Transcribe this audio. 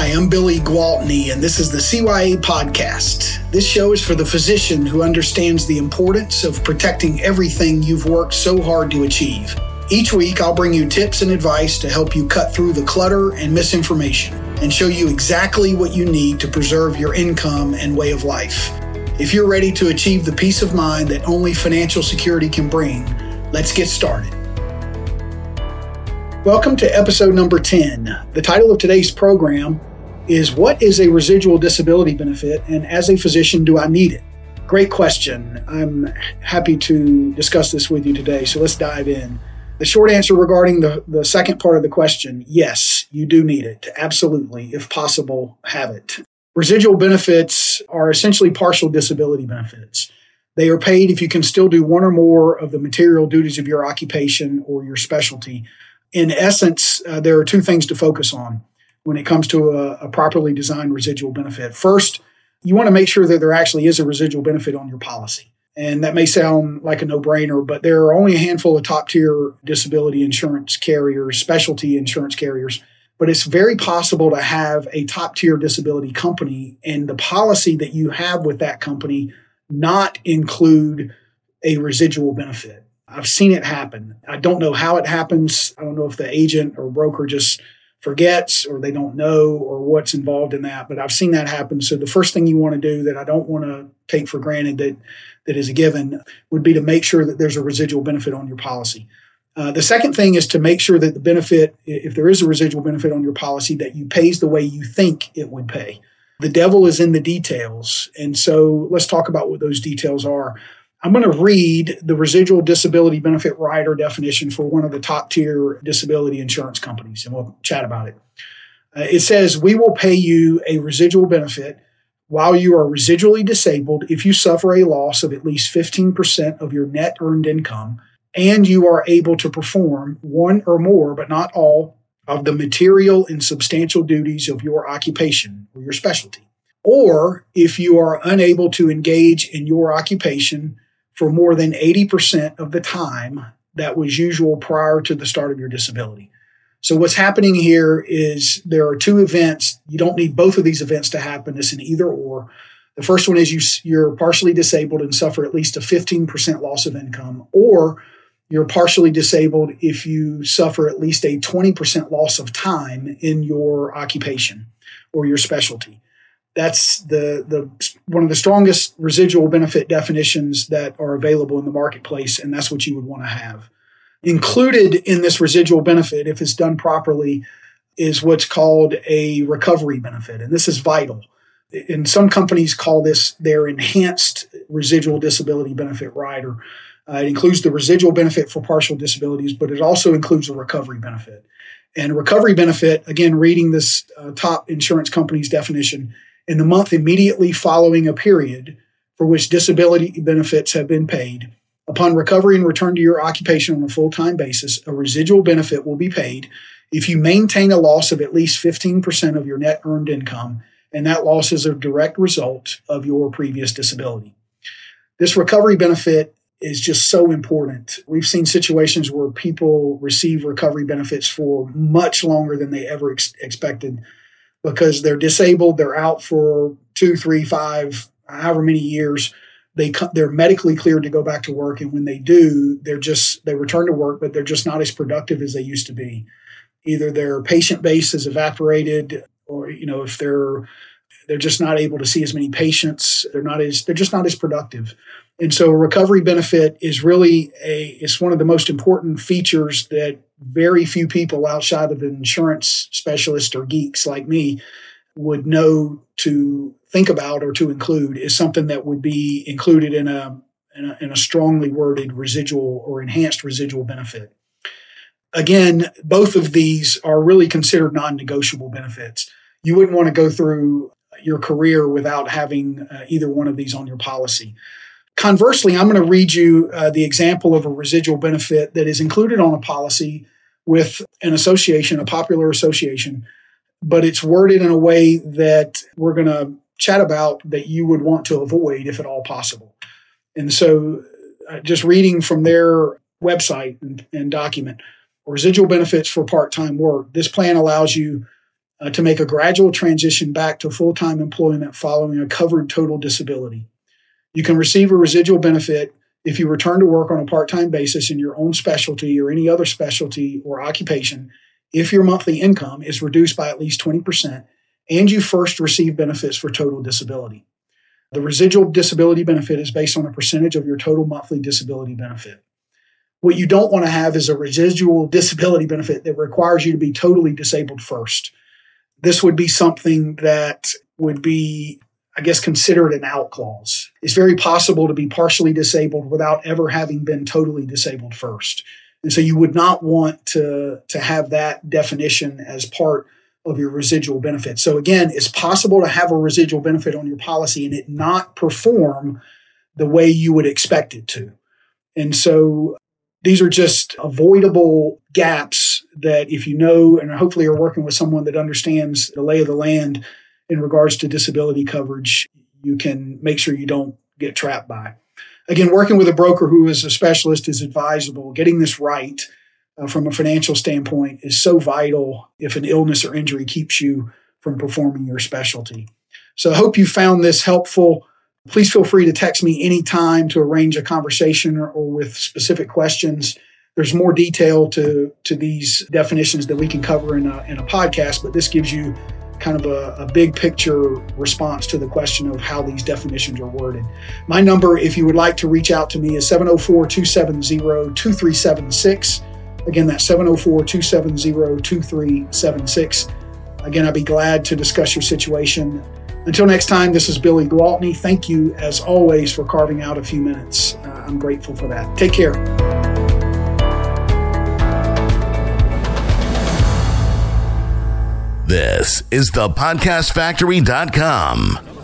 Hi, I'm Billy Gwaltney, and this is the CYA Podcast. This show is for the physician who understands the importance of protecting everything you've worked so hard to achieve. Each week, I'll bring you tips and advice to help you cut through the clutter and misinformation and show you exactly what you need to preserve your income and way of life. If you're ready to achieve the peace of mind that only financial security can bring, let's get started. Welcome to episode number 10. The title of today's program is What is a Residual Disability Benefit, and as a physician, do I need it? Great question. I'm happy to discuss this with you today, so let's dive in. The short answer regarding the, the second part of the question yes, you do need it. Absolutely. If possible, have it. Residual benefits are essentially partial disability benefits. They are paid if you can still do one or more of the material duties of your occupation or your specialty in essence, uh, there are two things to focus on when it comes to a, a properly designed residual benefit. First, you want to make sure that there actually is a residual benefit on your policy. And that may sound like a no brainer, but there are only a handful of top tier disability insurance carriers, specialty insurance carriers. But it's very possible to have a top tier disability company and the policy that you have with that company not include a residual benefit. I've seen it happen. I don't know how it happens. I don't know if the agent or broker just forgets or they don't know or what's involved in that, but I've seen that happen. So the first thing you want to do that I don't want to take for granted that that is a given would be to make sure that there's a residual benefit on your policy. Uh, the second thing is to make sure that the benefit, if there is a residual benefit on your policy, that you pays the way you think it would pay. The devil is in the details. And so let's talk about what those details are. I'm going to read the residual disability benefit rider definition for one of the top tier disability insurance companies, and we'll chat about it. Uh, it says, We will pay you a residual benefit while you are residually disabled if you suffer a loss of at least 15% of your net earned income and you are able to perform one or more, but not all, of the material and substantial duties of your occupation or your specialty. Or if you are unable to engage in your occupation for more than 80% of the time that was usual prior to the start of your disability. So what's happening here is there are two events. You don't need both of these events to happen. It's an either or. The first one is you, you're partially disabled and suffer at least a 15% loss of income, or you're partially disabled if you suffer at least a 20% loss of time in your occupation or your specialty that's the the one of the strongest residual benefit definitions that are available in the marketplace and that's what you would want to have. Included in this residual benefit if it's done properly is what's called a recovery benefit and this is vital. And some companies call this their enhanced residual disability benefit rider. Uh, it includes the residual benefit for partial disabilities but it also includes a recovery benefit. And recovery benefit again reading this uh, top insurance company's definition in the month immediately following a period for which disability benefits have been paid. Upon recovery and return to your occupation on a full time basis, a residual benefit will be paid if you maintain a loss of at least 15% of your net earned income, and that loss is a direct result of your previous disability. This recovery benefit is just so important. We've seen situations where people receive recovery benefits for much longer than they ever ex- expected because they're disabled, they're out for two, three, five, however many years. They they're medically cleared to go back to work, and when they do, they're just they return to work, but they're just not as productive as they used to be. Either their patient base has evaporated, or you know if they're they're just not able to see as many patients. They're not as they're just not as productive. And so recovery benefit is really a it's one of the most important features that very few people outside of insurance specialists or geeks like me would know to think about or to include is something that would be included in a, in a, in a strongly worded residual or enhanced residual benefit. Again, both of these are really considered non-negotiable benefits. You wouldn't want to go through your career without having uh, either one of these on your policy. Conversely, I'm going to read you uh, the example of a residual benefit that is included on a policy with an association, a popular association, but it's worded in a way that we're going to chat about that you would want to avoid if at all possible. And so, uh, just reading from their website and, and document residual benefits for part time work, this plan allows you uh, to make a gradual transition back to full time employment following a covered total disability. You can receive a residual benefit if you return to work on a part time basis in your own specialty or any other specialty or occupation if your monthly income is reduced by at least 20% and you first receive benefits for total disability. The residual disability benefit is based on a percentage of your total monthly disability benefit. What you don't want to have is a residual disability benefit that requires you to be totally disabled first. This would be something that would be, I guess, considered an out clause. It's very possible to be partially disabled without ever having been totally disabled first. And so you would not want to, to have that definition as part of your residual benefit. So again, it's possible to have a residual benefit on your policy and it not perform the way you would expect it to. And so these are just avoidable gaps that if you know and hopefully are working with someone that understands the lay of the land in regards to disability coverage, you can make sure you don't get trapped by. Again, working with a broker who is a specialist is advisable. Getting this right uh, from a financial standpoint is so vital if an illness or injury keeps you from performing your specialty. So I hope you found this helpful. Please feel free to text me anytime to arrange a conversation or, or with specific questions. There's more detail to, to these definitions that we can cover in a, in a podcast, but this gives you kind of a, a, big picture response to the question of how these definitions are worded. My number, if you would like to reach out to me, is 704 270 2376. Again, that's 704 270 2376. Again, I'd be glad to discuss your situation. Until next time, this is Billy Gwaltney. Thank you, as always, for carving out a few minutes. Uh, I'm grateful for that. Take care. This is the podcastfactory.com.